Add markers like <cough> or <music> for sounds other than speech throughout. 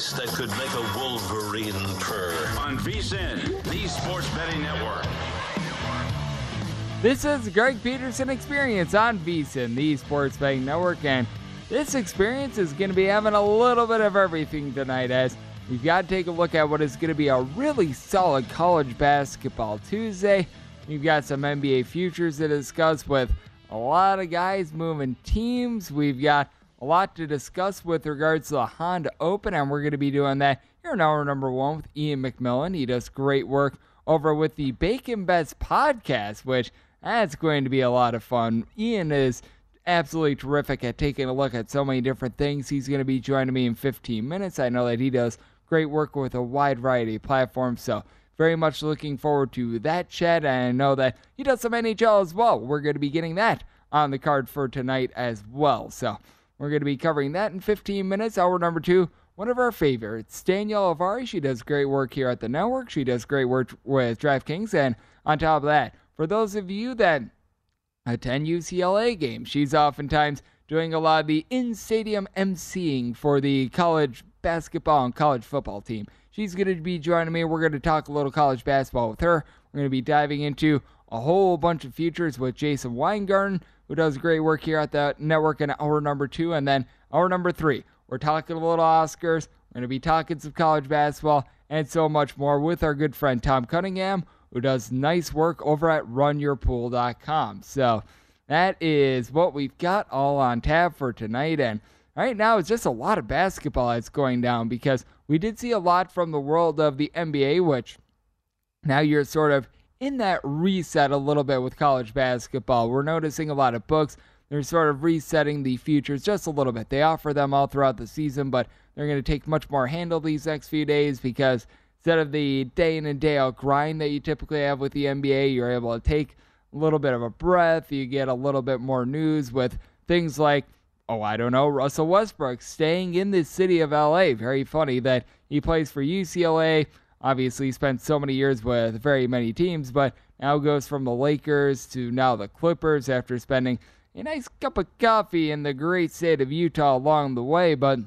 Voice that could make a wolverine purr. On VSIN, the Sports Betting Network. This is the Greg Peterson Experience on VSIN, the Sports Betting Network, and this experience is going to be having a little bit of everything tonight as we've got to take a look at what is going to be a really solid college basketball Tuesday. We've got some NBA futures to discuss with a lot of guys moving teams. We've got a lot to discuss with regards to the Honda Open, and we're going to be doing that here in hour number one with Ian McMillan. He does great work over with the Bacon Bets podcast, which that's going to be a lot of fun. Ian is absolutely terrific at taking a look at so many different things. He's going to be joining me in 15 minutes. I know that he does great work with a wide variety of platforms, so very much looking forward to that chat. And I know that he does some NHL as well. We're going to be getting that on the card for tonight as well. So we're going to be covering that in 15 minutes. Hour number two, one of our favorites, Danielle Avari. She does great work here at the network. She does great work with DraftKings. And on top of that, for those of you that attend UCLA games, she's oftentimes doing a lot of the in stadium emceeing for the college basketball and college football team. She's going to be joining me. We're going to talk a little college basketball with her. We're going to be diving into a whole bunch of futures with Jason Weingarten, who does great work here at the network in hour number two. And then hour number three, we're talking a little Oscars. We're going to be talking some college basketball and so much more with our good friend Tom Cunningham, who does nice work over at runyourpool.com. So that is what we've got all on tap for tonight. And right now, it's just a lot of basketball that's going down because we did see a lot from the world of the NBA, which now you're sort of in that reset a little bit with college basketball. We're noticing a lot of books. They're sort of resetting the futures just a little bit. They offer them all throughout the season, but they're going to take much more handle these next few days because instead of the day in and day out grind that you typically have with the NBA, you're able to take a little bit of a breath. You get a little bit more news with things like, oh, I don't know, Russell Westbrook staying in the city of LA. Very funny that he plays for UCLA. Obviously, spent so many years with very many teams, but now goes from the Lakers to now the Clippers after spending a nice cup of coffee in the great state of Utah along the way. But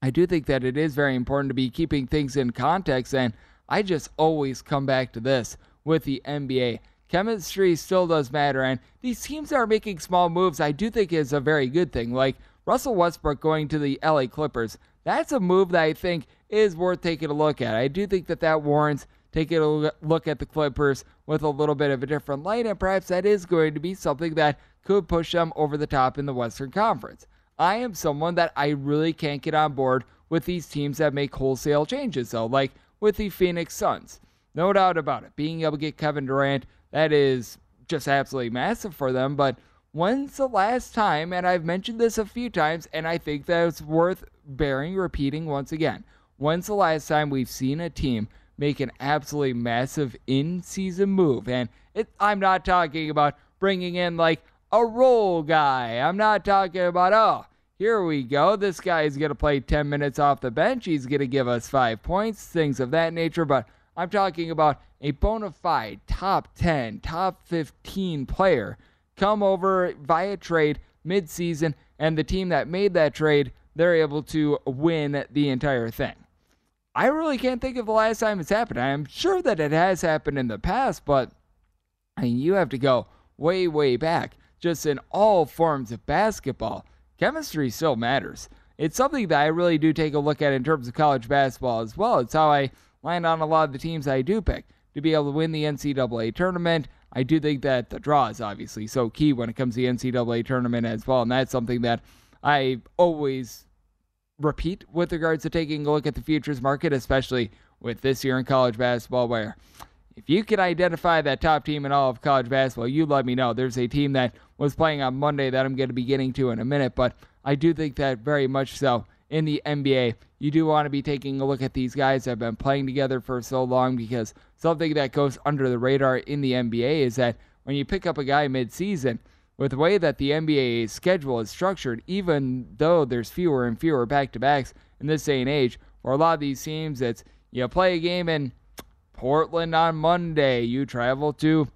I do think that it is very important to be keeping things in context, and I just always come back to this with the NBA. Chemistry still does matter, and these teams are making small moves. I do think is a very good thing. Like Russell Westbrook going to the LA Clippers, that's a move that I think is worth taking a look at. I do think that that warrants taking a look at the Clippers with a little bit of a different light, and perhaps that is going to be something that could push them over the top in the Western Conference. I am someone that I really can't get on board with these teams that make wholesale changes, though, like with the Phoenix Suns. No doubt about it. Being able to get Kevin Durant, that is just absolutely massive for them. But when's the last time, and I've mentioned this a few times, and I think that it's worth bearing repeating once again. When's the last time we've seen a team make an absolutely massive in season move? And it, I'm not talking about bringing in like a role guy. I'm not talking about, oh, here we go. This guy is going to play 10 minutes off the bench. He's going to give us five points, things of that nature. But I'm talking about a bona fide top 10, top 15 player come over via trade midseason, and the team that made that trade, they're able to win the entire thing. I really can't think of the last time it's happened. I'm sure that it has happened in the past, but I mean, you have to go way, way back just in all forms of basketball. Chemistry still matters. It's something that I really do take a look at in terms of college basketball as well. It's how I land on a lot of the teams I do pick to be able to win the NCAA tournament. I do think that the draw is obviously so key when it comes to the NCAA tournament as well, and that's something that I always repeat with regards to taking a look at the futures market, especially with this year in college basketball, where if you can identify that top team in all of college basketball, you let me know. There's a team that was playing on Monday that I'm going to be getting to in a minute, but I do think that very much so in the NBA, you do want to be taking a look at these guys that have been playing together for so long because something that goes under the radar in the NBA is that when you pick up a guy midseason, with the way that the NBA schedule is structured, even though there's fewer and fewer back to backs in this day and age, for a lot of these teams, it's you play a game in Portland on Monday, you travel to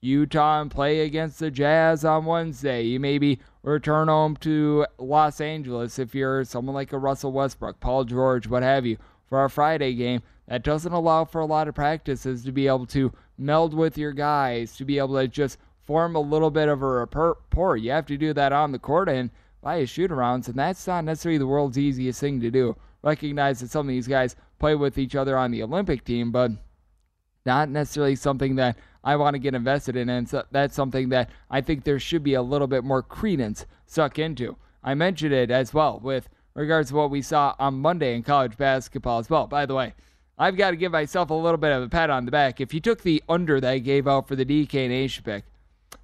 Utah and play against the Jazz on Wednesday. You maybe return home to Los Angeles if you're someone like a Russell Westbrook, Paul George, what have you, for our Friday game. That doesn't allow for a lot of practices to be able to meld with your guys, to be able to just form a little bit of a rapport. You have to do that on the court and via shoot arounds, and that's not necessarily the world's easiest thing to do. Recognize that some of these guys play with each other on the Olympic team, but not necessarily something that I want to get invested in. And so that's something that I think there should be a little bit more credence stuck into. I mentioned it as well with regards to what we saw on Monday in college basketball as well. By the way, I've got to give myself a little bit of a pat on the back. If you took the under that I gave out for the DK Nation pick,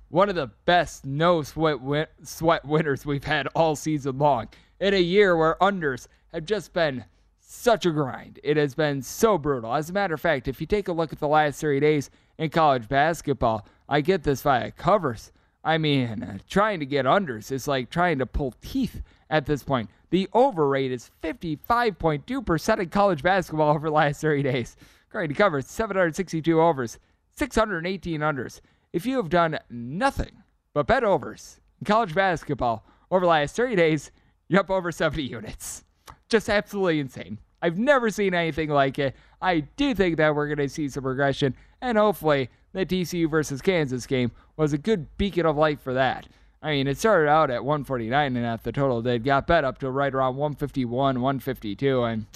one of the best no sweat win- sweat winners we've had all season long. In a year where unders have just been such a grind. It has been so brutal. As a matter of fact, if you take a look at the last three days in college basketball, I get this via covers. I mean, trying to get unders is like trying to pull teeth at this point. The over rate is 55.2% in college basketball over the last 30 days. According to covers, 762 overs, 618 unders. If you have done nothing but bet overs in college basketball over the last 30 days, you're up over 70 units just absolutely insane. I've never seen anything like it. I do think that we're going to see some regression, and hopefully the TCU versus Kansas game was a good beacon of light for that. I mean, it started out at 149 and at the total did got bet up to right around 151, 152, and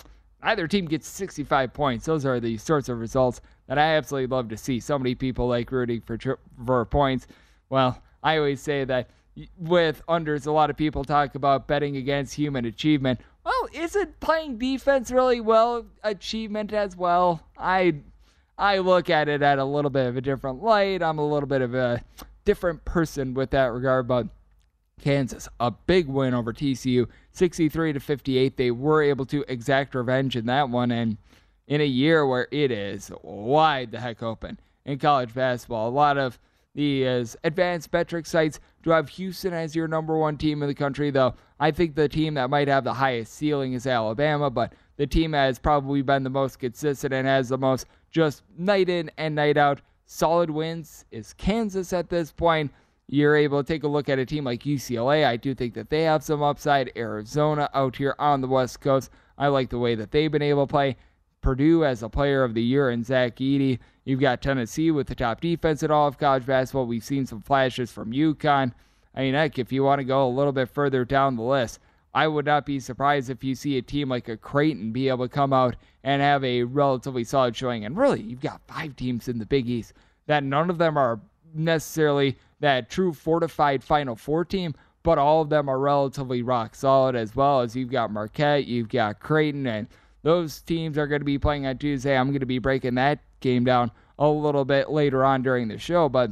either team gets 65 points. Those are the sorts of results that I absolutely love to see. So many people like rooting for for points. Well, I always say that with unders, a lot of people talk about betting against human achievement. Well, isn't playing defense really well achievement as well? I I look at it at a little bit of a different light. I'm a little bit of a different person with that regard, but Kansas, a big win over TCU, 63 to 58. They were able to exact revenge in that one, and in a year where it is wide the heck open in college basketball, a lot of the uh, advanced metric sites do have Houston as your number one team in the country, though I think the team that might have the highest ceiling is Alabama, but the team has probably been the most consistent and has the most just night in and night out solid wins is Kansas at this point. You're able to take a look at a team like UCLA. I do think that they have some upside. Arizona out here on the West Coast. I like the way that they've been able to play. Purdue as a player of the year and Zach Edey. You've got Tennessee with the top defense in all of college basketball. We've seen some flashes from UConn. I mean, if you want to go a little bit further down the list, I would not be surprised if you see a team like a Creighton be able to come out and have a relatively solid showing. And really, you've got five teams in the Big East that none of them are necessarily that true fortified Final Four team, but all of them are relatively rock solid as well as you've got Marquette, you've got Creighton, and those teams are going to be playing on Tuesday. I'm going to be breaking that game down a little bit later on during the show, but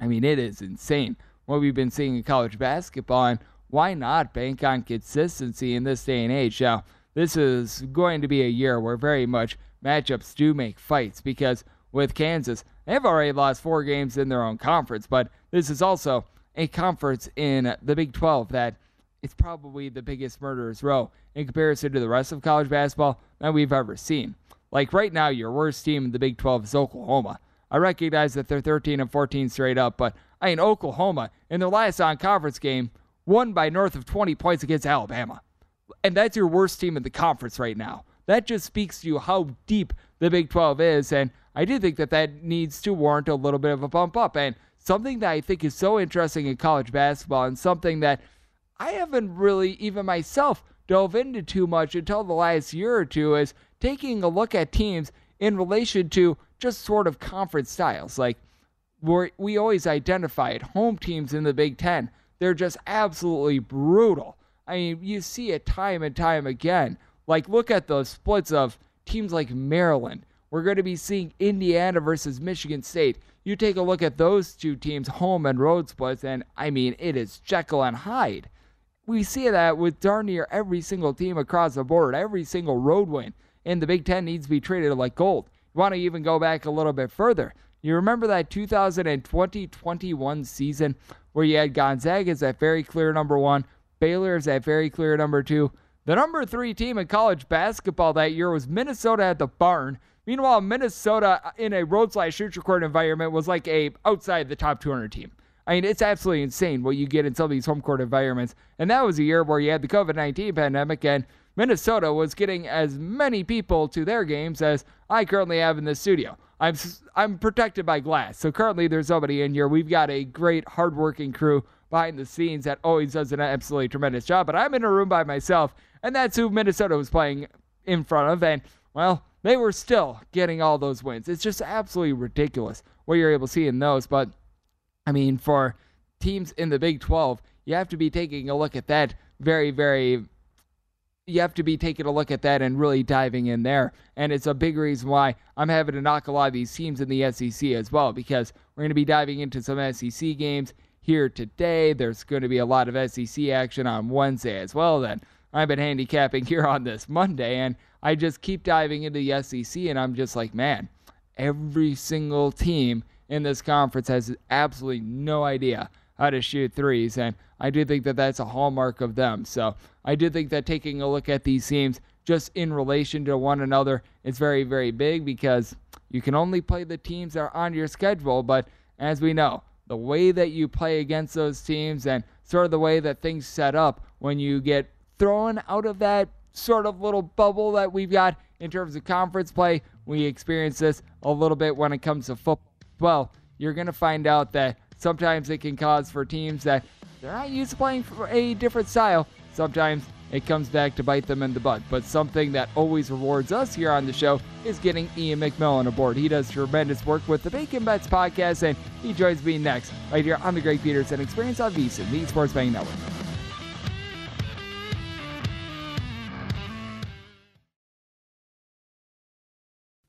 I mean, it is insane what we've been seeing in college basketball, and why not bank on consistency in this day and age? Now, this is going to be a year where very much matchups do make fights because with Kansas, they've already lost four games in their own conference, but this is also a conference in the Big 12 that it's probably the biggest murderer's row in comparison to the rest of college basketball that we've ever seen. Like right now, your worst team in the Big 12 is Oklahoma. I recognize that they're 13 and 14 straight up, but I mean, Oklahoma in their last on conference game won by north of 20 points against Alabama. And that's your worst team in the conference right now. That just speaks to you how deep the Big 12 is. And I do think that that needs to warrant a little bit of a bump up. And something that I think is so interesting in college basketball and something that I haven't really, even myself, dove into too much until the last year or two is taking a look at teams in relation to just sort of conference styles. Like, we we always identify it home teams in the Big Ten. They're just absolutely brutal. I mean, you see it time and time again. Like, look at the splits of teams like Maryland. We're going to be seeing Indiana versus Michigan State. You take a look at those two teams, home and road splits, and I mean, it is Jekyll and Hyde. We see that with darn near every single team across the board. Every single road win in the Big Ten needs to be treated like gold. You want to even go back a little bit further. You remember that 2020 21 season where you had Gonzaga as that very clear number one, Baylor as that very clear number two. The number three team in college basketball that year was Minnesota at the barn. Meanwhile, Minnesota in a road slash shoot record environment was like a outside the top 200 team. I mean, it's absolutely insane what you get in some of these home court environments. And that was a year where you had the COVID 19 pandemic, and Minnesota was getting as many people to their games as I currently have in the studio. I'm I'm protected by glass. So currently there's nobody in here. We've got a great hardworking crew behind the scenes that always does an absolutely tremendous job. But I'm in a room by myself, and that's who Minnesota was playing in front of. And well, they were still getting all those wins. It's just absolutely ridiculous what you're able to see in those. But I mean, for teams in the Big 12, you have to be taking a look at that very, very you have to be taking a look at that and really diving in there. And it's a big reason why I'm having to knock a lot of these teams in the SEC as well, because we're going to be diving into some SEC games here today. There's going to be a lot of SEC action on Wednesday as well. Then I've been handicapping <laughs> here on this Monday, and I just keep diving into the SEC, and I'm just like, man, every single team in this conference has absolutely no idea how to shoot threes. And I do think that that's a hallmark of them. So I do think that taking a look at these teams just in relation to one another is very, very big because you can only play the teams that are on your schedule. But as we know, the way that you play against those teams and sort of the way that things set up when you get thrown out of that sort of little bubble that we've got in terms of conference play, we experience this a little bit when it comes to football. Well, you're going to find out that sometimes it can cause for teams that they're not used to playing for a different style. Sometimes it comes back to bite them in the butt. But something that always rewards us here on the show is getting Ian McMillan aboard. He does tremendous work with the Bacon Bets podcast, and he joins me next right here on the Greg Peterson Experience on VSiN, the Sports Betting Network.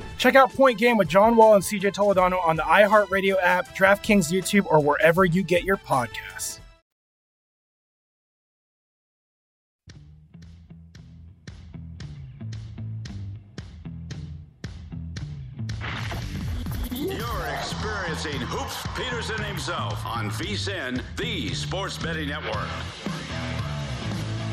<laughs> Check out Point Game with John Wall and CJ Toledano on the iHeartRadio app, DraftKings YouTube, or wherever you get your podcasts. You're experiencing Hoops Peterson himself on VSIN, the Sports Betting Network.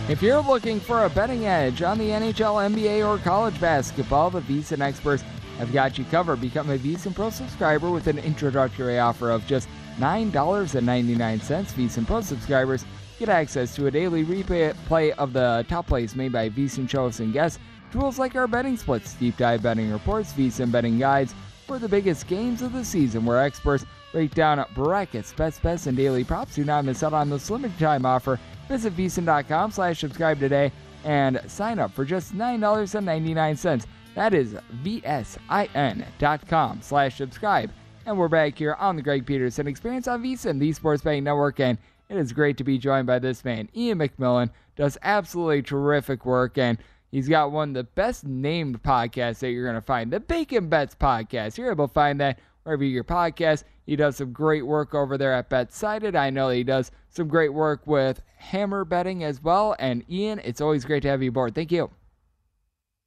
If you're looking for a betting edge on the NHL, NBA, or college basketball, the VSiN experts have got you covered. Become a VSiN Pro subscriber with an introductory offer of just $9.99. VSiN Pro subscribers get access to a daily replay of the top plays made by VSiN shows and guests, tools like our betting splits, deep dive betting reports, VSiN betting guides for the biggest games of the season, where experts break down brackets, best bets, and daily props. Do not miss out on this limited time offer. Visit VSiN.com slash subscribe today and sign up for just $9.99. That is VSIN.com slash subscribe. And we're back here on the Greg Peterson Experience on VSiN, the Sports Betting Network, and it is great to be joined by this man. Ian McMillan does absolutely terrific work, and he's got one of the best named podcasts that you're going to find, the Bacon Bets Podcast. You're able to find that wherever you your podcast. He does some great work over there at BetSided. I know he does some great work with Hammer Betting as well. And Ian, it's always great to have you aboard. Thank you.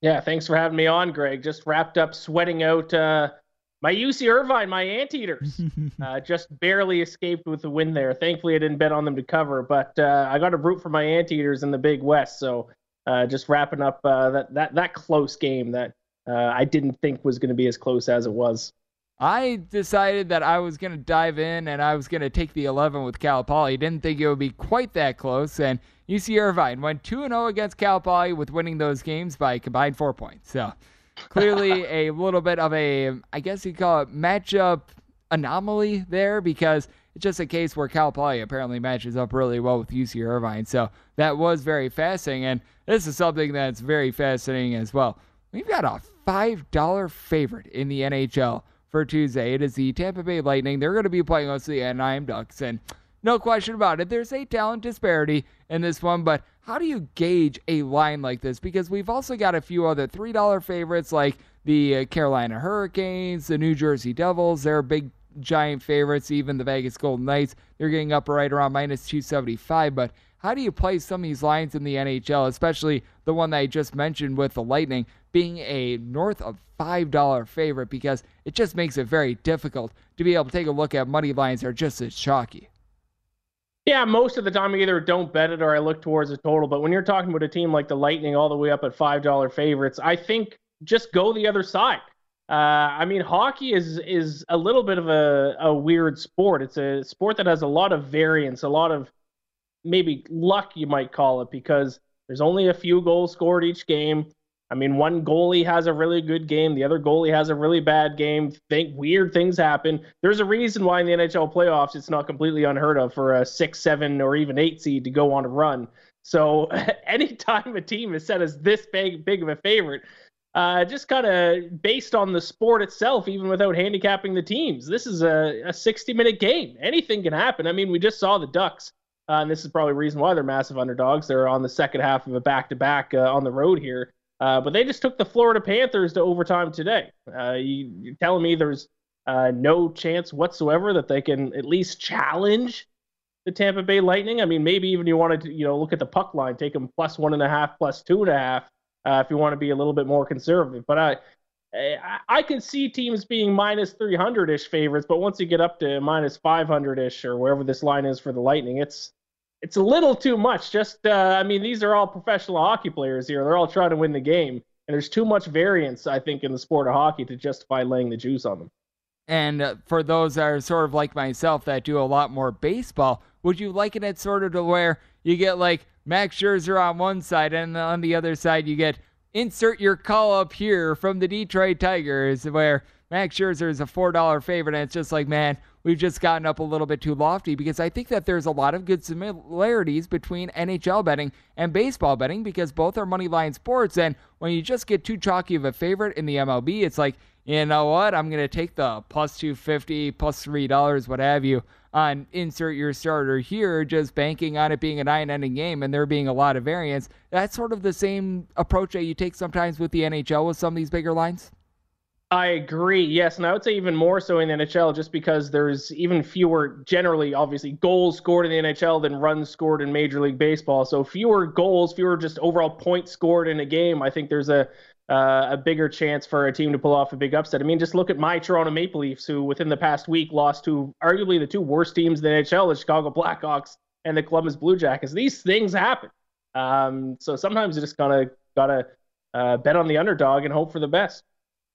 Yeah, thanks for having me on, Greg. Just wrapped up sweating out uh, my UC Irvine, my anteaters. <laughs> uh, just barely escaped with the win there. Thankfully, I didn't bet on them to cover, but uh, I got to root for my anteaters in the Big West. So uh, just wrapping up uh, that that that close game that uh, I didn't think was going to be as close as it was. I decided that I was going to dive in and I was going to take the 11 with Cal Poly. Didn't think it would be quite that close. And UC Irvine went 2 0 against Cal Poly with winning those games by combined four points. So clearly <laughs> a little bit of a, I guess you'd call it matchup anomaly there because it's just a case where Cal Poly apparently matches up really well with UC Irvine. So that was very fascinating. And this is something that's very fascinating as well. We've got a $5 favorite in the NHL for Tuesday. It is the Tampa Bay Lightning. They're going to be playing against the Anaheim Ducks. And no question about it, there's a talent disparity in this one. But how do you gauge a line like this? Because we've also got a few other $3 favorites like the uh, Carolina Hurricanes, the New Jersey Devils. They're big giant favorites. Even the Vegas Golden Knights, they're getting up right around minus 275. But how do you play some of these lines in the NHL, especially the one that I just mentioned with the Lightning being a north of $5 favorite? Because it just makes it very difficult to be able to take a look at money lines that are just as chalky. Yeah, most of the time I either don't bet it or I look towards the total. But when you're talking about a team like the Lightning all the way up at $5 favorites, I think just go the other side. Uh, I mean, hockey is is a little bit of a, a weird sport. It's a sport that has a lot of variance, a lot of maybe luck, you might call it, because there's only a few goals scored each game. I mean, one goalie has a really good game, the other goalie has a really bad game. Think weird things happen. There's a reason why in the NHL playoffs it's not completely unheard of for a six, seven, or even eight seed to go on a run. So <laughs> anytime a team is set as this big big of a favorite, uh, just kind of based on the sport itself, even without handicapping the teams, this is a, a 60 minute game. Anything can happen. I mean, we just saw the Ducks, uh, and this is probably the reason why they're massive underdogs. They're on the second half of a back to back on the road here. Uh, but they just took the Florida Panthers to overtime today. Uh, you, you're telling me there's uh, no chance whatsoever that they can at least challenge the Tampa Bay Lightning. I mean, maybe even you wanted to, you know, look at the puck line, take them plus one and a half, plus two and a half, uh, if you want to be a little bit more conservative. But I, I, I can see teams being minus 300 ish favorites, but once you get up to minus 500 ish or wherever this line is for the Lightning, it's it's a little too much. Just, uh, I mean, these are all professional hockey players here. They're all trying to win the game, and there's too much variance, I think, in the sport of hockey to justify laying the juice on them. And uh, for those that are sort of like myself that do a lot more baseball, would you liken it sort of to where you get like Max Scherzer on one side, and on the other side you get insert your call up here from the Detroit Tigers, where Max Scherzer is a four dollar favorite, and it's just like, man, we've just gotten up a little bit too lofty because I think that there's a lot of good similarities between NHL betting and baseball betting because both are money line sports, and when you just get too chalky of a favorite in the MLB, it's like you know what? I'm going to take the plus 250, plus $3, what have you, on insert your starter here, just banking on it being a nine ending game and there being a lot of variance. That's sort of the same approach that you take sometimes with the NHL with some of these bigger lines. I agree. Yes, and I would say even more so in the NHL, just because there's even fewer, generally, obviously, goals scored in the NHL than runs scored in Major League Baseball. So fewer goals, fewer just overall points scored in a game. I think there's a uh, a bigger chance for a team to pull off a big upset. I mean, just look at my Toronto Maple Leafs, who within the past week lost to arguably the two worst teams in the NHL, the Chicago Blackhawks and the Columbus Blue Jackets. These things happen. Um, so sometimes you just gotta gotta uh, bet on the underdog and hope for the best.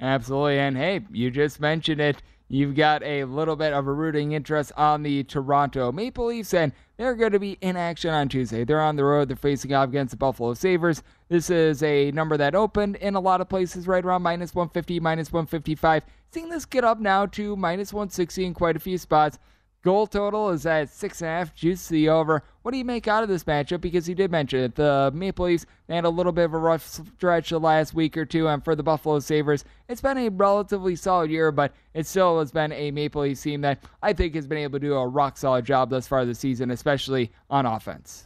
Absolutely, and hey, you just mentioned it. You've got a little bit of a rooting interest on the Toronto Maple Leafs, and they're going to be in action on Tuesday. They're on the road. They're facing off against the Buffalo Sabres. This is a number that opened in a lot of places right around minus 150, minus 155. Seeing this get up now to minus 160 in quite a few spots. Goal total is at six and a half, juice the over. What do you make out of this matchup? Because you did mention it. The Maple Leafs had a little bit of a rough stretch the last week or two, and for the Buffalo Sabres, it's been a relatively solid year, but it still has been a Maple Leafs team that I think has been able to do a rock solid job thus far this season, especially on offense.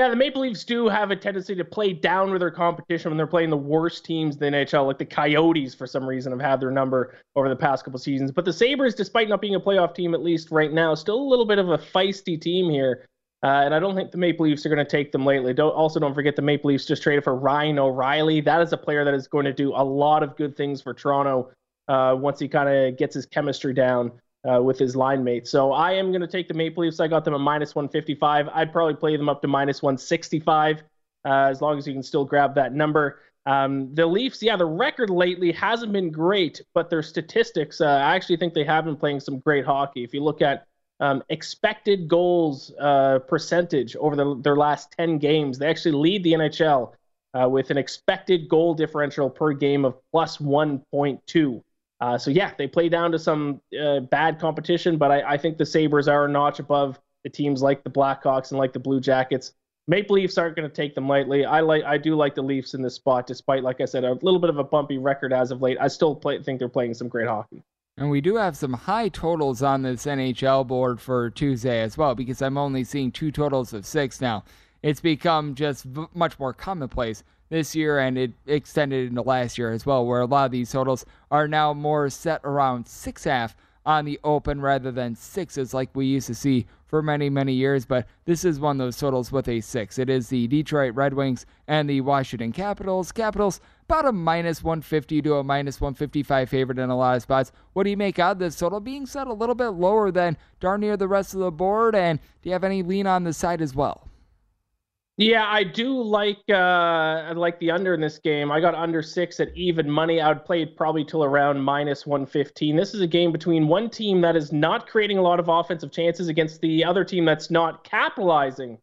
Yeah, the Maple Leafs do have a tendency to play down with their competition when they're playing the worst teams in the NHL, like the Coyotes, for some reason, have had their number over the past couple seasons. But the Sabres, despite not being a playoff team, at least right now, still a little bit of a feisty team here. Uh, and I don't think the Maple Leafs are going to take them lately. Don't also don't forget the Maple Leafs just traded for Ryan O'Reilly. That is a player that is going to do a lot of good things for Toronto uh, once he kind of gets his chemistry down uh, with his line mates. So I am going to take the Maple Leafs. I got them at minus 155. I'd probably play them up to minus 165 uh, as long as you can still grab that number. Um, the Leafs, yeah, the record lately hasn't been great, but their statistics, uh, I actually think they have been playing some great hockey. If you look at um, expected goals uh, percentage over the, their last 10 games, they actually lead the NHL uh, with an expected goal differential per game of plus 1.2. Uh, so yeah, they play down to some uh, bad competition, but I, I, think the Sabres are a notch above the teams like the Blackhawks and like the Blue Jackets. Maple Leafs aren't going to take them lightly. I like, I do like the Leafs in this spot, despite, like I said, a little bit of a bumpy record as of late. I still play, think they're playing some great hockey. And we do have some high totals on this NHL board for Tuesday as well, because I'm only seeing two totals of six now. It's become just v- much more commonplace this year and it extended into last year as well, where a lot of these totals are now more set around six half on the open rather than sixes like we used to see for many, many years. But this is one of those totals with a six. It is the Detroit Red Wings and the Washington Capitals. Capitals about a minus 150 to a minus 155 favorite in a lot of spots. What do you make out of this total being set a little bit lower than darn near the rest of the board? And do you have any lean on the side as well? Yeah, I do like uh like the under in this game. I got under six at even money. I would play it probably till around minus one fifteen. This is a game between one team that is not creating a lot of offensive chances against the other team that's not capitalizing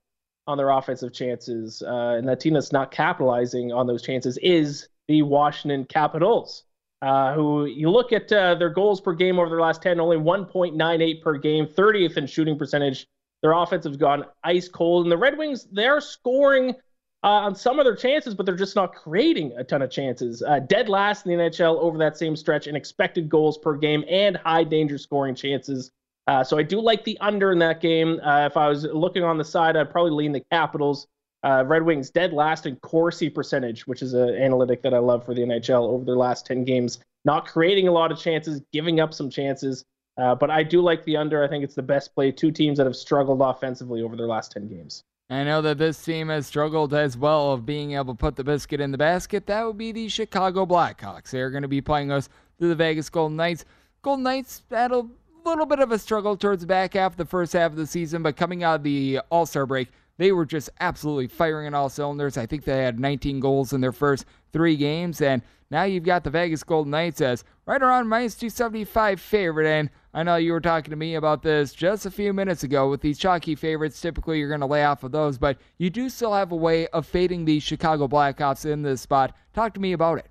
on their offensive chances. Uh, and that team that's not capitalizing on those chances is the Washington Capitals. Uh, who you look at uh, their goals per game over their last 10, only 1.98 per game, 30th in shooting percentage Their offense has gone ice cold, and the Red Wings they're scoring uh, on some of their chances, but they're just not creating a ton of chances. Uh, dead last in the NHL over that same stretch in expected goals per game and high danger scoring chances. Uh, so I do like the under in that game. Uh, if I was looking on the side, I'd probably lean the Capitals. Uh, Red Wings dead last in Corsi percentage, which is an analytic that I love for the NHL over their last 10 games. Not creating a lot of chances, giving up some chances. Uh, but I do like the under. I think it's the best play. Two teams that have struggled offensively over their last 10 games. I know that this team has struggled as well of being able to put the biscuit in the basket. That would be the Chicago Blackhawks. They're going to be playing us through the Vegas Golden Knights. Golden Knights had a little bit of a struggle towards the back half of the first half of the season, but coming out of the All Star break, they were just absolutely firing on all cylinders. I think they had 19 goals in their first three games, and now you've got the Vegas Golden Knights as right around minus 275 favorite. And I know you were talking to me about this just a few minutes ago with these chalky favorites. Typically, you're going to lay off of those, but you do still have a way of fading the Chicago Blackhawks in this spot. Talk to me about it.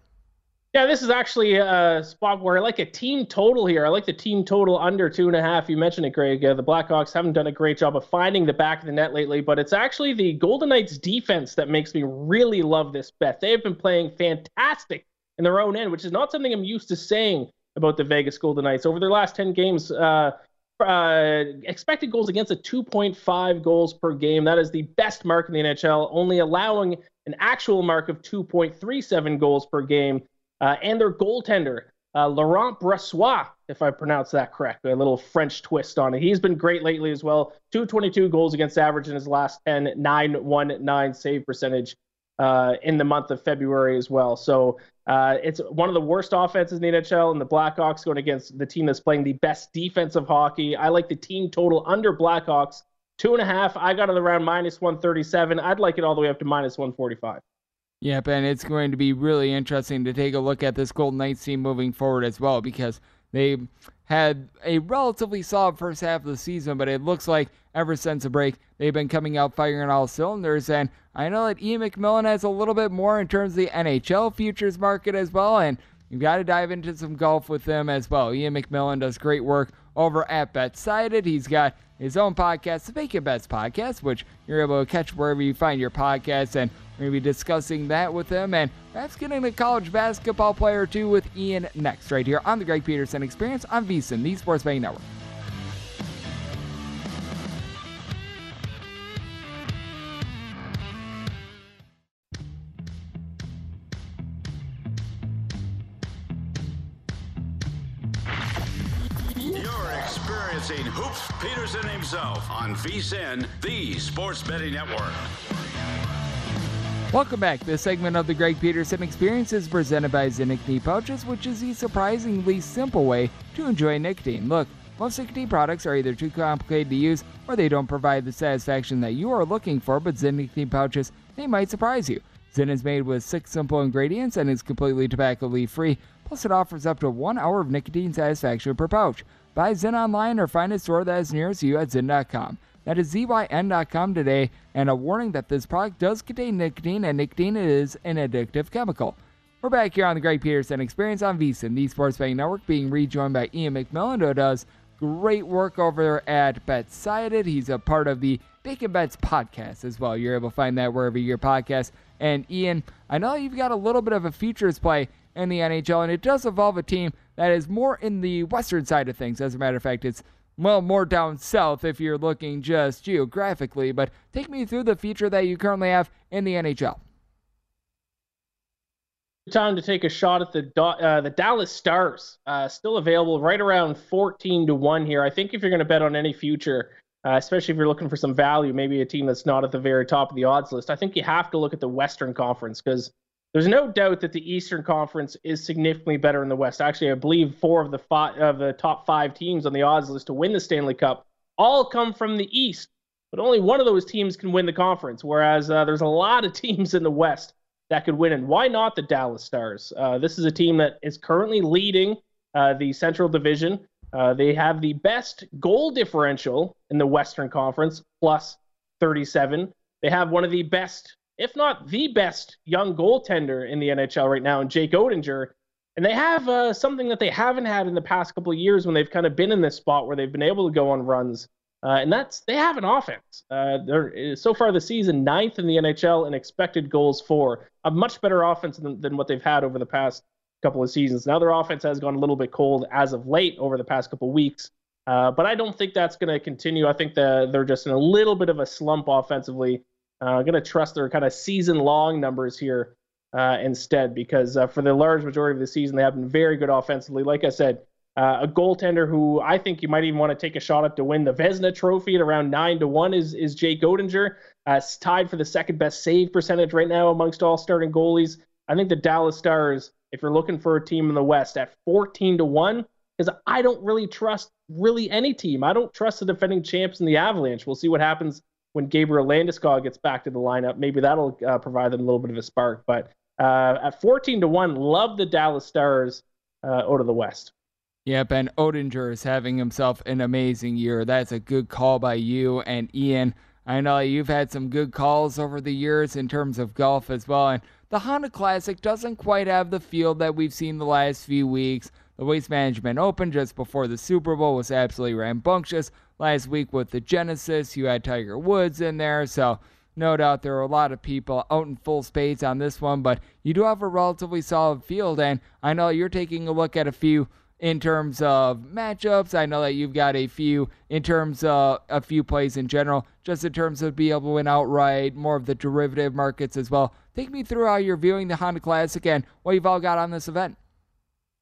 Yeah, this is actually a spot where I like a team total here. I like the team total under two and a half. You mentioned it, Greg. Uh, the Blackhawks haven't done a great job of finding the back of the net lately, but it's actually the Golden Knights defense that makes me really love this bet. They have been playing fantastic in their own end, which is not something I'm used to saying about the Vegas Golden Knights. Over their last 10 games, uh, uh, expected goals against a 2.5 goals per game. That is the best mark in the NHL, only allowing an actual mark of 2.37 goals per game uh, and their goaltender, uh, Laurent Brossoit, if I pronounce that correct, a little French twist on it. He's been great lately as well. 222 goals against average in his last 10, 919 save percentage uh, in the month of February as well. So uh, it's one of the worst offenses in the NHL, and the Blackhawks going against the team that's playing the best defensive hockey. I like the team total under Blackhawks. Two and a half. I got it around minus 137. I'd like it all the way up to minus 145. Yep, and it's going to be really interesting to take a look at this Golden Knights team moving forward as well because they had a relatively solid first half of the season, but it looks like ever since the break, they've been coming out firing all cylinders. And I know that Ian McMillan has a little bit more in terms of the NHL futures market as well, and you've got to dive into some golf with them as well. Ian McMillan does great work over at BetSided. He's got his own podcast, the Make Bacon Bets Podcast, which you're able to catch wherever you find your podcasts. And we're going to be discussing that with him and perhaps getting a college basketball player too with Ian next, right here on the Greg Peterson Experience on VSiN, the Sports Betting Network. Peterson himself on VSiN, the Sports Betting Network. Welcome back. This segment of the Greg Peterson Experience is presented by Zyn nicotine Pouches, which is the surprisingly simple way to enjoy nicotine. Look, most nicotine products are either too complicated to use or they don't provide the satisfaction that you are looking for, but Zyn nicotine pouches, they might surprise you. Zyn is made with six simple ingredients and is completely tobacco leaf free, plus it offers up to one hour of nicotine satisfaction per pouch. Buy Zyn online or find a store that is nearest you at Zyn.com. That is ZYN.com today, and a warning that this product does contain nicotine, and nicotine is an addictive chemical. We're back here on the Greg Peterson Experience on VSiN, the Sports Betting Network, being rejoined by Ian McMillan, who does great work over at BetSided. He's a part of the Bacon Bets podcast as well. You're able to find that wherever your podcast. And Ian, I know you've got a little bit of a futures play in the NHL, and it does involve a team that is more in the western side of things. As a matter of fact, it's well, more down south if you're looking just geographically, but take me through the feature that you currently have in the NHL. Time to take a shot at the uh, the Dallas Stars, uh, still available right around 14 to one here. I think if you're going to bet on any future, uh, especially if you're looking for some value, maybe a team that's not at the very top of the odds list, I think you have to look at the Western Conference because there's no doubt that the Eastern Conference is significantly better in the West. Actually, I believe four of the five of the top five teams on the odds list to win the Stanley Cup all come from the East, but only one of those teams can win the conference. Whereas uh, there's a lot of <laughs> teams in the West that could win, and why not the Dallas Stars? Uh, this is a team that is currently leading uh, the Central Division. Uh, they have the best goal differential in the Western Conference, plus 37. They have one of the best if not the best young goaltender in the NHL right now, in Jake Oettinger. And they have uh, something that they haven't had in the past couple of years when they've kind of been in this spot where they've been able to go on runs. Uh, and that's they have an offense. Uh, they're so far this season ninth in the NHL in expected goals for, a much better offense than, than what they've had over the past couple of seasons. Now their offense has gone a little bit cold as of late over the past couple of weeks, uh, but I don't think that's going to continue. I think that they're just in a little bit of a slump offensively. I'm going to trust their kind of season long numbers here uh, instead because uh, for the large majority of the season they have been very good offensively. Like I said, uh, a goaltender who I think you might even want to take a shot at to win the Vezina Trophy at around nine to one is is Jake Oettinger. Uh, tied for the second best save percentage right now amongst all starting goalies. I think the Dallas Stars, if you're looking for a team in the West at 14 to one, because I don't really trust really any team. I don't trust the defending champs in the Avalanche. We'll see what happens when Gabriel Landeskog gets back to the lineup. Maybe that'll uh, provide them a little bit of a spark. But uh, at 14 to one, love the Dallas Stars uh, out of the West. Yep, and Oettinger is having himself an amazing year. That's a good call by you and Ian. I know you've had some good calls over the years in terms of golf as well, and the Honda Classic doesn't quite have the field that we've seen the last few weeks. The Waste Management Open just before the Super Bowl was absolutely rambunctious. Last week with the Genesis, you had Tiger Woods in there, so no doubt there are a lot of people out in full spades on this one, but you do have a relatively solid field, and I know you're taking a look at a few in terms of matchups. I know that you've got a few in terms of a few plays in general, just in terms of being able to win outright, more of the derivative markets as well. Take me through how you're viewing the Honda Classic and what you've all got on this event.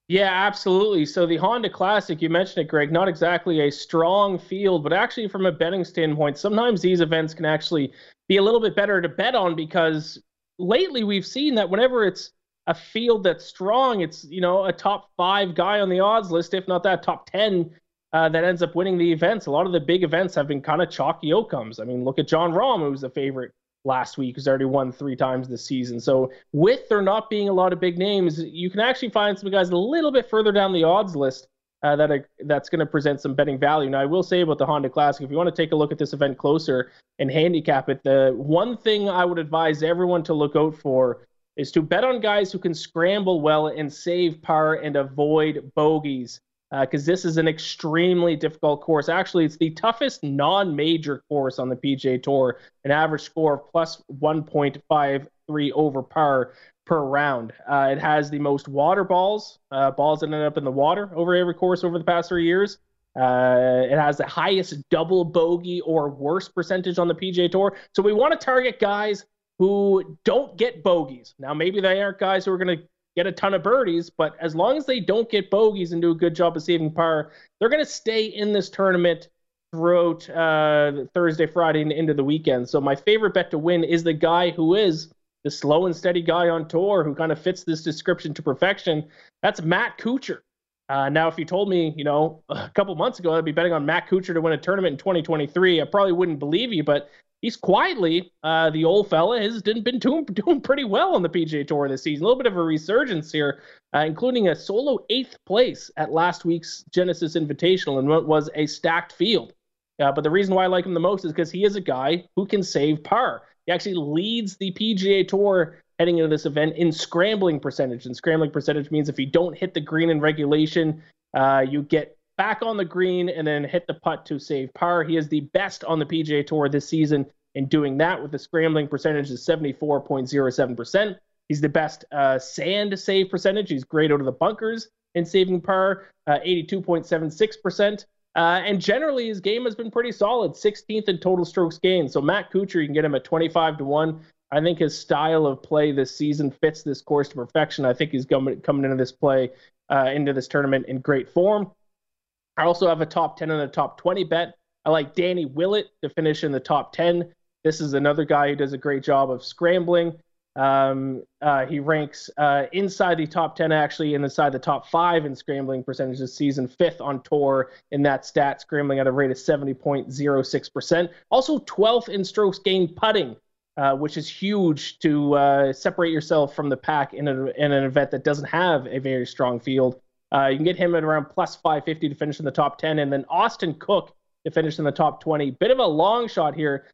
Yeah, absolutely. So the Honda Classic, you mentioned it, Greg, not exactly a strong field, but actually from a betting standpoint, sometimes these events can actually be a little bit better to bet on because lately we've seen that whenever it's a field that's strong. It's you know a top five guy on the odds list, if not that top ten, uh, that ends up winning the events. A lot of the big events have been kind of chalky outcomes. I mean, look at Jon Rahm, who was the favorite last week, who's already won three times this season. So with there not being a lot of big names, you can actually find some guys a little bit further down the odds list. Uh, that are, that's going to present some betting value. Now, I will say about the Honda Classic, if you want to take a look at this event closer and handicap it, the one thing I would advise everyone to look out for is to bet on guys who can scramble well and save par and avoid bogeys because uh, this is an extremely difficult course. Actually, it's the toughest non-major course on the PGA Tour, an average score of plus 1.53 over par per round. Uh, it has the most water balls, uh, balls that end up in the water over every course over the past three years. Uh, it has the highest double bogey or worse percentage on the PGA Tour. So we want to target guys who don't get bogeys. Now, maybe they aren't guys who are going to get a ton of birdies, but as long as they don't get bogeys and do a good job of saving par, they're going to stay in this tournament throughout uh, Thursday, Friday, and into the weekend. So my favorite bet to win is the guy who is the slow and steady guy on tour who kind of fits this description to perfection. That's Matt Kuchar. Uh, now, if you told me, you know, a couple months ago I'd be betting on Matt Kuchar to win a tournament in 2023, I probably wouldn't believe you. But he's quietly, uh, the old fella has been doing, <laughs> doing pretty well on the PGA Tour this season. A little bit of a resurgence here, uh, including a solo eighth place at last week's Genesis Invitational and what was a stacked field. Uh, but the reason why I like him the most is because he is a guy who can save par. He actually leads the PGA Tour heading into this event in scrambling percentage. And scrambling percentage means if you don't hit the green in regulation, uh, you get back on the green and then hit the putt to save par. He is the best on the PGA Tour this season in doing that with the scrambling percentage of 74.07%. He's the best uh, sand save percentage. He's great out of the bunkers in saving par, uh, 82.76%. Uh, and generally, his game has been pretty solid, 16th in total strokes gained. So Matt Kuchar, you can get him at 25 to one. I think his style of play this season fits this course to perfection. I think he's coming coming into this play uh, into this tournament in great form. I also have a top 10 and a top 20 bet. I like Danny Willett to finish in the top 10. This is another guy who does a great job of scrambling. Um, uh, he ranks uh, inside the top 10, actually, and inside the top five in scrambling percentage this season, fifth on tour in that stat, scrambling at a rate of 70.06%. Also, 12th in strokes gained putting, uh, which is huge to uh, separate yourself from the pack in, a, in an event that doesn't have a very strong field. Uh, you can get him at around plus 550 to finish in the top 10. And then Austin Cook to finish in the top 20. Bit of a long shot here,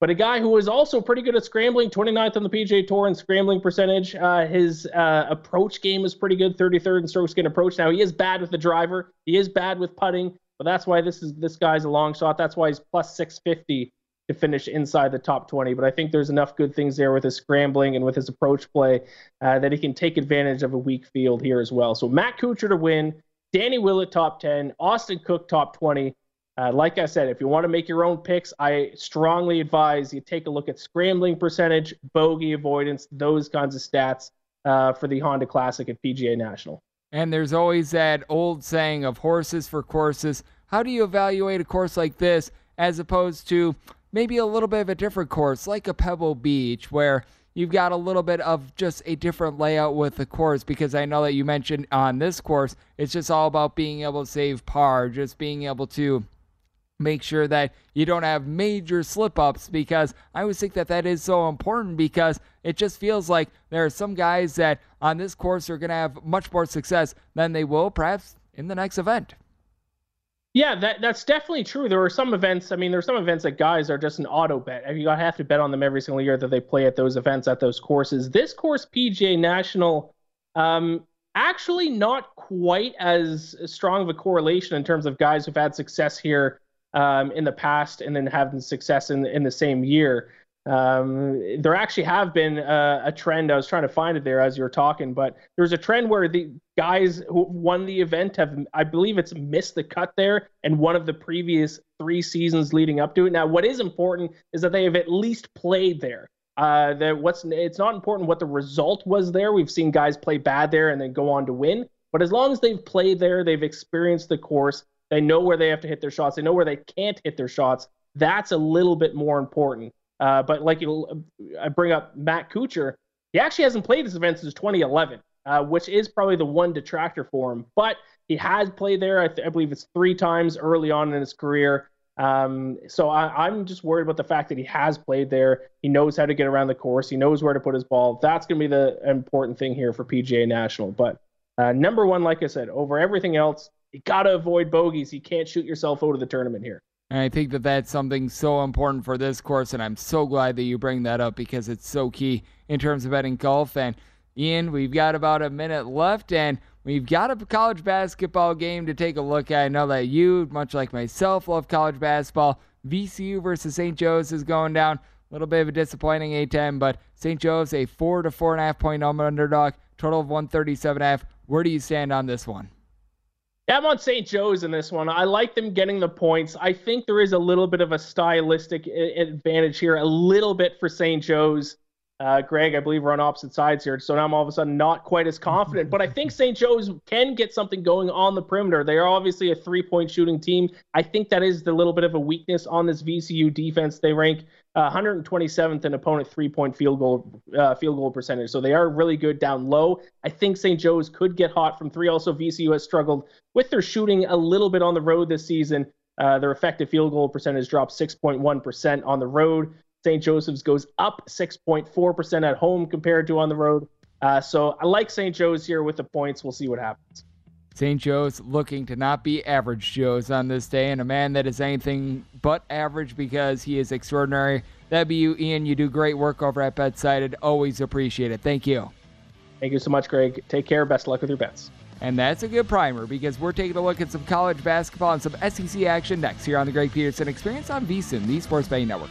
but a guy who is also pretty good at scrambling, 29th on the PGA Tour in scrambling percentage. Uh, his uh, approach game is pretty good, 33rd in strokes gained approach. Now, he is bad with the driver, he is bad with putting. but that's why this is this guy's a long shot. That's why he's plus 650 to finish inside the top 20. But I think there's enough good things there with his scrambling and with his approach play uh, that he can take advantage of a weak field here as well. So Matt Kuchar to win, Danny Willett top 10, Austin Cook top 20. Uh, like I said, if you want to make your own picks, I strongly advise you take a look at scrambling percentage, bogey avoidance, those kinds of stats uh, for the Honda Classic at PGA National. And there's always that old saying of horses for courses. How do you evaluate a course like this as opposed to maybe a little bit of a different course, like a Pebble Beach, where you've got a little bit of just a different layout with the course? Because I know that you mentioned on this course, it's just all about being able to save par, just being able to make sure that you don't have major slip ups because I always think that that is so important because it just feels like there are some guys that on this course are going to have much more success than they will perhaps in the next event. Yeah, that that's definitely true. There are some events. I mean, there are some events that guys are just an auto bet. You got have to bet on them every single year that they play at those events at those courses. This course, PGA National, um, actually not quite as strong of a correlation in terms of guys who've had success here um, in the past and then having success in in the same year. Um, there actually have been a, a, trend. I was trying to find it there as you were talking, but there's a trend where the guys who won the event have, I believe, it's missed the cut there, and one of the previous three seasons leading up to it. Now, what is important is that they have at least played there. Uh, that what's it's not important what the result was there. We've seen guys play bad there and then go on to win, but as long as they've played there, they've experienced the course, they know where they have to hit their shots. They know where they can't hit their shots. That's a little bit more important. Uh, but like you, I bring up Matt Kuchar, he actually hasn't played this event since 2011, uh, which is probably the one detractor for him. But he has played there. I, th- I believe it's three times early on in his career. Um, so I, am just worried about the fact that he has played there. He knows how to get around the course. He knows where to put his ball. That's going to be the important thing here for PGA National. But uh, number one, like I said, over everything else, you got to avoid bogeys. You can't shoot yourself out of the tournament here. And I think that that's something so important for this course, and I'm so glad that you bring that up because it's so key in terms of betting golf. And Ian, we've got about a minute left, and we've got a college basketball game to take a look at. I know that you, much like myself, love college basketball. VCU versus St. Joe's is going down. A little bit of a disappointing A10, but St. Joe's a four to four and a half point underdog, total of 137 and half. Where do you stand on this one? Yeah, I'm on St. Joe's in this one. I like them getting the points. I think there is a little bit of a stylistic eh, advantage here, a little bit for St. Joe's. Uh, Greg, I believe we're on opposite sides here, so now I'm all of a sudden not quite as confident. but I think <laughs> St. Joe's can get something going on the perimeter. They are obviously a three-point shooting team. I think that is the little bit of a weakness on this VCU defense. They rank uh, 127th in opponent three-point field goal uh, field goal percentage, so they are really good down low. I think St. Joe's could get hot from three. Also, VCU has struggled with their shooting a little bit on the road this season. Uh, their effective field goal percentage dropped 6.1% on the road. St. Joseph's goes up 6.4% at home compared to on the road. Uh, so I like St. Joe's here with the points. We'll see what happens. St. Joe's looking to not be average Joe's on this day, and a man that is anything but average because he is extraordinary. That'd be you, Ian. You do great work over at BetSided. Always appreciate it. Thank you. Thank you so much, Greg. Take care. Best luck with your bets. And that's a good primer because we're taking a look at some college basketball and some SEC action next here on the Greg Peterson Experience on VSIN, the Sports Betting Network.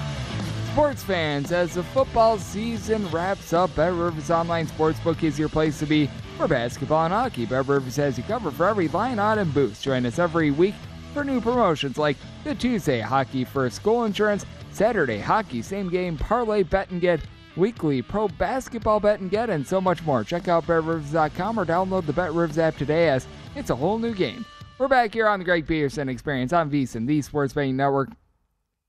Sports fans, as the football season wraps up, Bet Rivers Online Sportsbook is your place to be for basketball and hockey. Bet Rivers has you covered for every line, odd, and boost. Join us every week for new promotions like the Tuesday Hockey First Goal Insurance, Saturday Hockey Same Game Parlay Bet and Get, weekly pro basketball bet and get, and so much more. Check out BetRivers.com or download the Bet Rivers app today as it's a whole new game. We're back here on the Greg Peterson Experience on VSiN, the Sports Betting Network.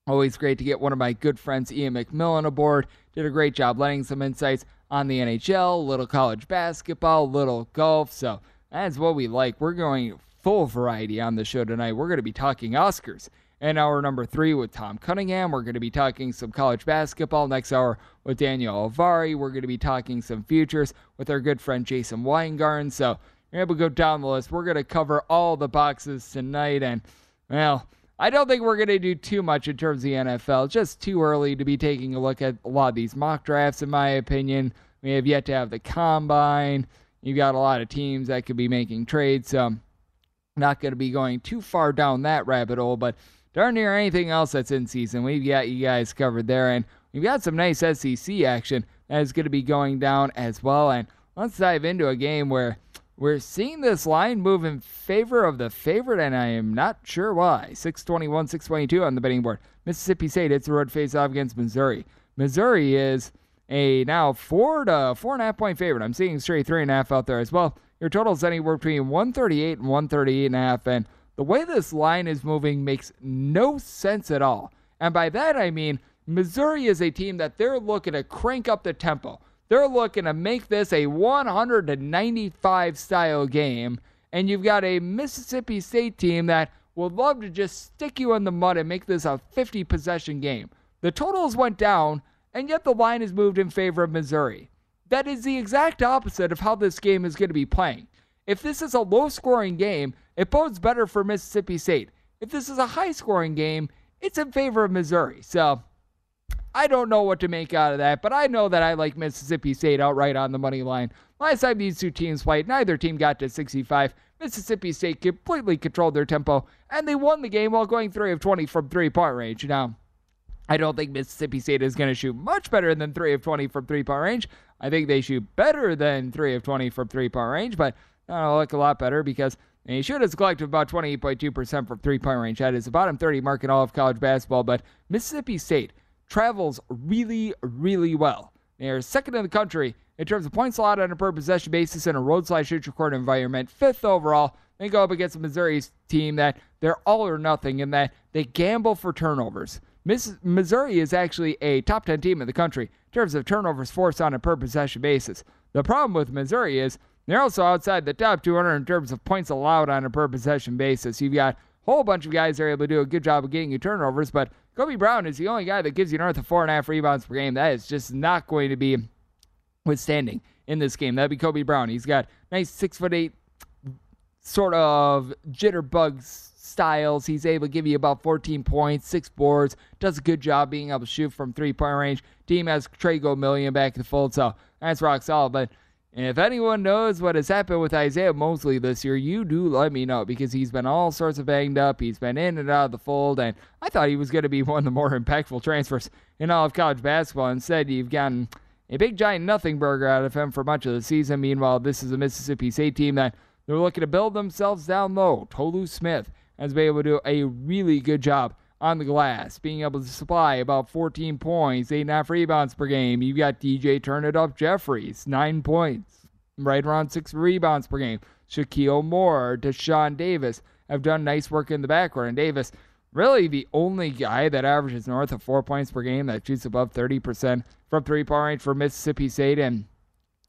Always great to get one of my good friends, Ian McMillan, aboard. Did a great job letting some insights on the NHL, little college basketball, little golf. So that's what we like. We're going full variety on the show tonight. We're going to be talking Oscars in hour number three with Tom Cunningham. We're going to be talking some college basketball next hour with Daniel Alvari. We're going to be talking some futures with our good friend Jason Weingarten. So you're able to go down the list. We're going to cover all the boxes tonight. And, well, I don't think we're going to do too much in terms of the NFL. It's just too early to be taking a look at a lot of these mock drafts, in my opinion. We have yet to have the combine. You've got a lot of teams that could be making trades. So, I'm not going to be going too far down that rabbit hole, but darn near anything else that's in season, we've got you guys covered there. And we've got some nice SEC action that is going to be going down as well. And let's dive into a game where we're seeing this line move in favor of the favorite, and I am not sure why. 621, 622 on the betting board. Mississippi State hits the road face off against Missouri. Missouri is a now four to four and a half point favorite. I'm seeing straight three and a half out there as well. Your total is anywhere between 138 and 138 and a half, and the way this line is moving makes no sense at all. And by that I mean Missouri is a team that they're looking to crank up the tempo. They're looking to make this a 195 style game, and you've got a Mississippi State team that would love to just stick you in the mud and make this a 50 possession game. The totals went down, and yet the line has moved in favor of Missouri. That is the exact opposite of how this game is going to be playing. If this is a low scoring game, it bodes better for Mississippi State. If this is a high scoring game, it's in favor of Missouri. So I don't know what to make out of that, but I know that I like Mississippi State outright on the money line. Last time these two teams played, neither team got to 65. Mississippi State completely controlled their tempo, and they won the game while going 3 of 20 from three point range. Now, I don't think Mississippi State is going to shoot much better than 3 of 20 from three point range. I think they shoot better than 3 of 20 from three point range, but that'll look a lot better because they shoot as a collective about 28.2% from three point range. That is the bottom 30 mark in all of college basketball, but Mississippi State travels really, really well. They are second in the country in terms of points allowed on a per possession basis in a road slash neutral court environment. Fifth overall. They go up against Missouri's team that they're all or nothing in that they gamble for turnovers. Miss, Missouri is actually a top 10 team in the country in terms of turnovers forced on a per possession basis. The problem with Missouri is They're also outside the top 200 in terms of points allowed on a per possession basis. You've got whole bunch of guys are able to do a good job of getting you turnovers, but Kobe Brown is the only guy that gives you north of four and a half rebounds per game. That is just not going to be withstanding in this game. That'd be Kobe Brown. He's got nice six foot eight sort of jitterbug styles. He's able to give you about 14 points, six boards, does a good job being able to shoot from three point range. Team has Tre Gomillion back in the fold, so that's rock solid. But if anyone knows what has happened with Isiaih Mosley this year, you do let me know because he's been all sorts of banged up. He's been in and out of the fold, and I thought he was going to be <laughs> one of the more impactful transfers in all of college basketball. Instead, you've gotten a big giant nothing burger out of him for much of the season. Meanwhile, this is a Mississippi State team that they're looking to build themselves down low. Tolu Smith has been able to do a really good job on the glass, being able to supply about 14 points, 8.5 rebounds per game. You've got DJ Turn It Up Jeffries, 9 points, right around 6 rebounds per game. Shakeel Moore, Dashawn Davis have done nice work in the backcourt. And Davis, really the only guy that averages north of 4 points per game that shoots above 30% from three point range for Mississippi State. And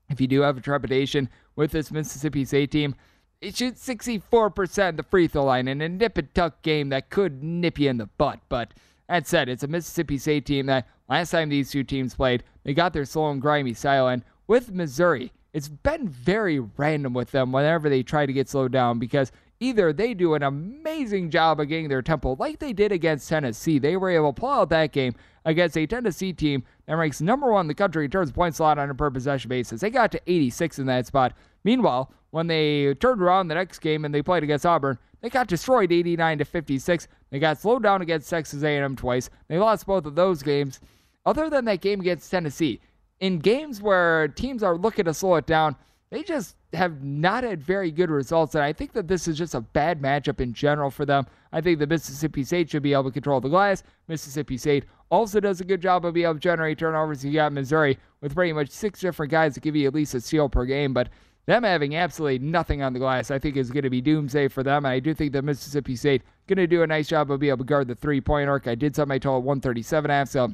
if you do have a trepidation with this Mississippi State team, it shoots 64% the free throw line in a nip and tuck game that could nip you in the butt. But that said, it's a Mississippi State team that last time these two teams played, they got their slow and grimy style. And with Missouri, it's been very random with them whenever they try to get slowed down because either they do an amazing job of getting their tempo like they did against Tennessee. They were able to pull out that game against a Tennessee team that ranks number one in the country in terms of points allowed on a per possession basis. They got to 86 in that spot. Meanwhile, when they turned around the next game and they played against Auburn, they got destroyed 89 to 56. They got slowed down against Texas A&M twice. They lost both of those games. Other than that game against Tennessee, in games where teams are looking to slow it down, they just have not had very good results. And I think that this is just a bad matchup in general for them. I think that Mississippi State should be able to control the glass. Mississippi State also does a good job of being able to generate turnovers. You got Missouri with pretty much six different guys that give you at least a steal per game, but them having absolutely nothing on the glass, I think, is going to be doomsday for them. And I do think that Mississippi State going to do a nice job of being able to guard the three point arc. I did set my total 137 half, so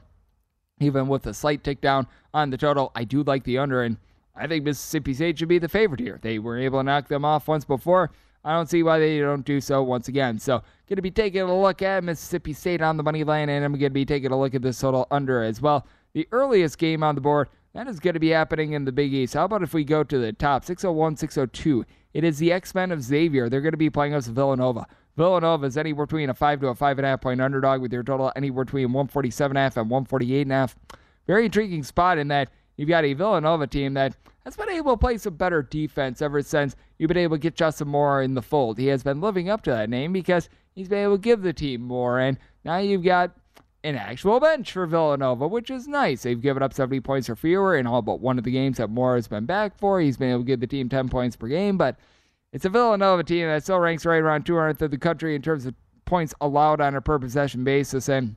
even with a slight tick down on the total, I do like the under, and I think Mississippi State should be the favorite here. They were able to knock them off once before. I don't see why they don't do so once again. So, going to be taking a look at Mississippi State on the money line, and I'm going to be taking a look at this total under as well. The earliest game on the board that is going to be happening in the Big East. How about if we go to the top 601, 602? It is the X Men of Xavier. They're going to be playing us Villanova. Villanova is anywhere between a five to a five and a half point underdog with their total anywhere between 147 and a half and 148 and a half. Very intriguing spot in that you've got a Villanova team that has been able to play some better defense ever since you've been able to get Justin Moore in the fold. He has been living up to that name because he's been able to give the team more. And now you've got an actual bench for Villanova, which is nice. They've given up 70 points or fewer in all but one of the games that Moore has been back for. He's been able to give the team 10 points per game, but it's a Villanova team that still ranks right around 200th of the country in terms of points allowed on a per possession basis. And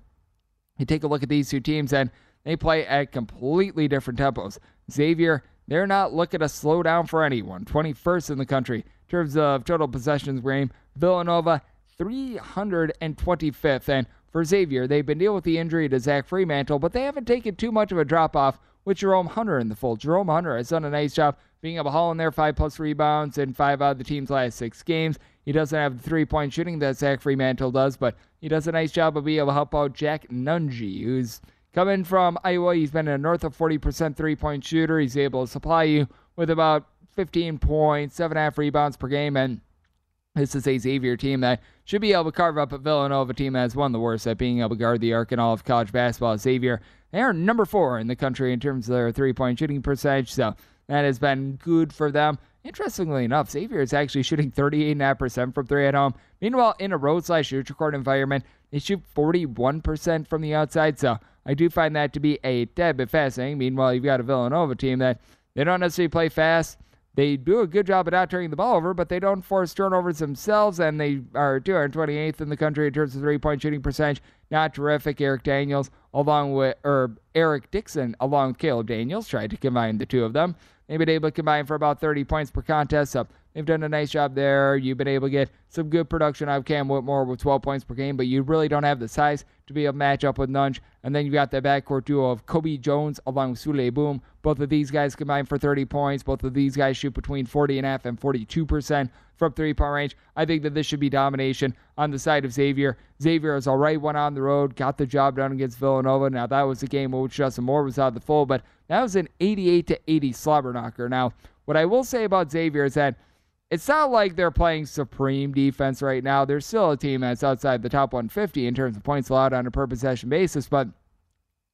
you take a look at these two teams, and they play at completely different tempos. Xavier, they're not looking to slow down for anyone. 21st in the country in terms of total possessions game. Villanova, 325th. And for Xavier, they've been dealing with the injury to Zach Freemantle, but they haven't taken too much of a drop off with Jerome Hunter in the fold. Jerome Hunter has done a nice job being able to haul in there five plus rebounds in five out of the team's last six games. He doesn't have the three point shooting that Zach Freemantle does, but he does a nice job of being able to help out Jack Nunge, who's coming from Iowa. He's been a north of 40% three point shooter. He's able to supply you with about 15 points, seven and a half rebounds per game, and this is a Xavier team that should be able to carve up a Villanova team that is one of the worst at being able to guard the arc in all of college basketball. Xavier, they are number four in the country in terms of their three point shooting percentage, so that has been good for them. Interestingly enough, Xavier is actually shooting 38.5% from three at home. Meanwhile, in a road slash neutral court environment, they shoot 41% from the outside, so I do find that to be a tad bit fascinating. Meanwhile, you've got a Villanova team that they don't necessarily play fast. They do a good job at not turning the ball over, but they don't force turnovers themselves, and they are 228th in the country in terms of three-point shooting percentage. Not terrific. Eric Daniels, along with or Eric Dixon, along with Caleb Daniels, tried to combine the two of them. They've been able to combine for about 30 points per contest. They've done a nice job there. You've been able to get some good production out of Cam Whitmore with 12 points per game, but you really don't have the size to be able to match up with Nunge. And then you got that backcourt duo of Colby Jones along with Souley Boum. Both of these guys combined for 30 points. Both of these guys shoot between 40.5 and 42% from three point range. I think that this should be domination on the side of Xavier. Xavier is all right, went on the road, got the job done against Villanova. Now, that was a game in which Justin Moore was out of the fold, but that was an 88 to 80 slobber knocker. Now, what I will say about Xavier is that it's not like they're playing supreme defense right now. They're still a team that's outside the top 150 in terms of points allowed on a per possession basis, but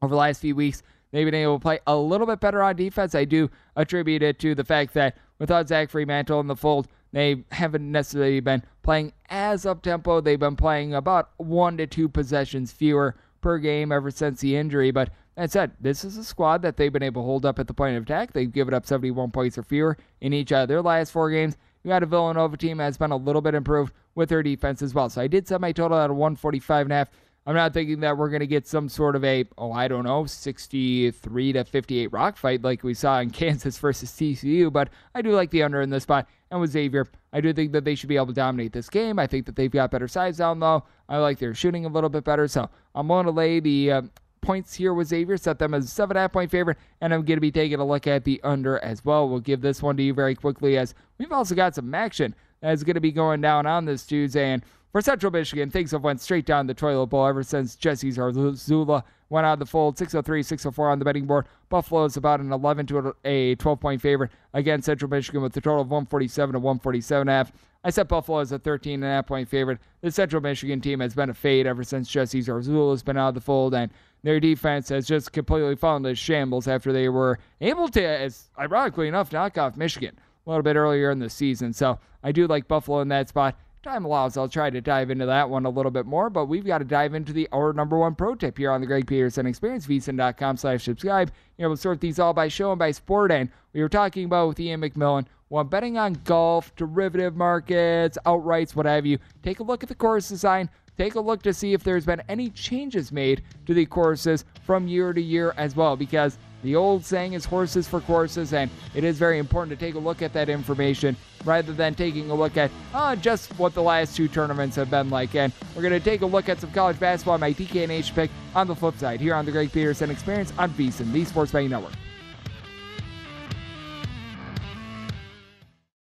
over the last few weeks, they've been able to play a little bit better on defense. I do attribute it to the fact that without Zach Freemantle in the fold, they haven't necessarily been playing as up tempo. They've been playing about one to two possessions fewer per game ever since the injury. But that said, this is a squad that they've been able to hold up at the point of attack. They've given up 71 points or fewer in each of their last four games. You got a Villanova team that's been a little bit improved with their defense as well. So I did set my total at a 145 and a half. I'm not thinking that we're going to get some sort of a, oh, I don't know, 63 to 58 rock fight like we saw in <laughs> Kansas versus TCU, but I do like the under in this spot. And with Xavier, I do think that they should be able to dominate this game. I think that they've got better size down low. I like their shooting a little bit better. So I'm going to lay the uh, points here with Xavier, set them as a seven and a half point favorite, and I'm going to be taking a look at the under as well. We'll give this one to you very quickly as we've also got some action that's going to be going down on this Tuesday. And for Central Michigan, things have went straight down the toilet bowl ever since Jesse Zarzuela went out of the fold. 603, 604 on the betting board. Buffalo is about an 11 to a 12 point favorite against Central Michigan with a total of 147 to 147 half. I set Buffalo as a 13 and a half point favorite. The Central Michigan team has been a fade ever since Jesse Zarzuela has been out of the fold, and their defense has just completely fallen to shambles after they were able to, as ironically enough, knock off Michigan a little bit earlier in the season. So I do like Buffalo in that spot time allows, I'll try to dive into that one a little bit more. But we've got to dive into the our number one pro tip here on the Greg Peterson Experience, vsin.com slash subscribe. You know, we'll sort these all by show and by sport. And we were talking about with Ian McMillan, well, betting on golf, derivative markets, outrights, what have you. Take a look at the course design. Take a look to see if there's been any changes made to the courses from year to year as well, because the old saying is horses for courses, and it is very important to take a look at that information rather than taking a look at uh, just what the last two tournaments have been like. And we're going to take a look at some college basketball, my DKNH pick on the flip side here on the Greg Peterson Experience on VSiN, the Sports Betting Network.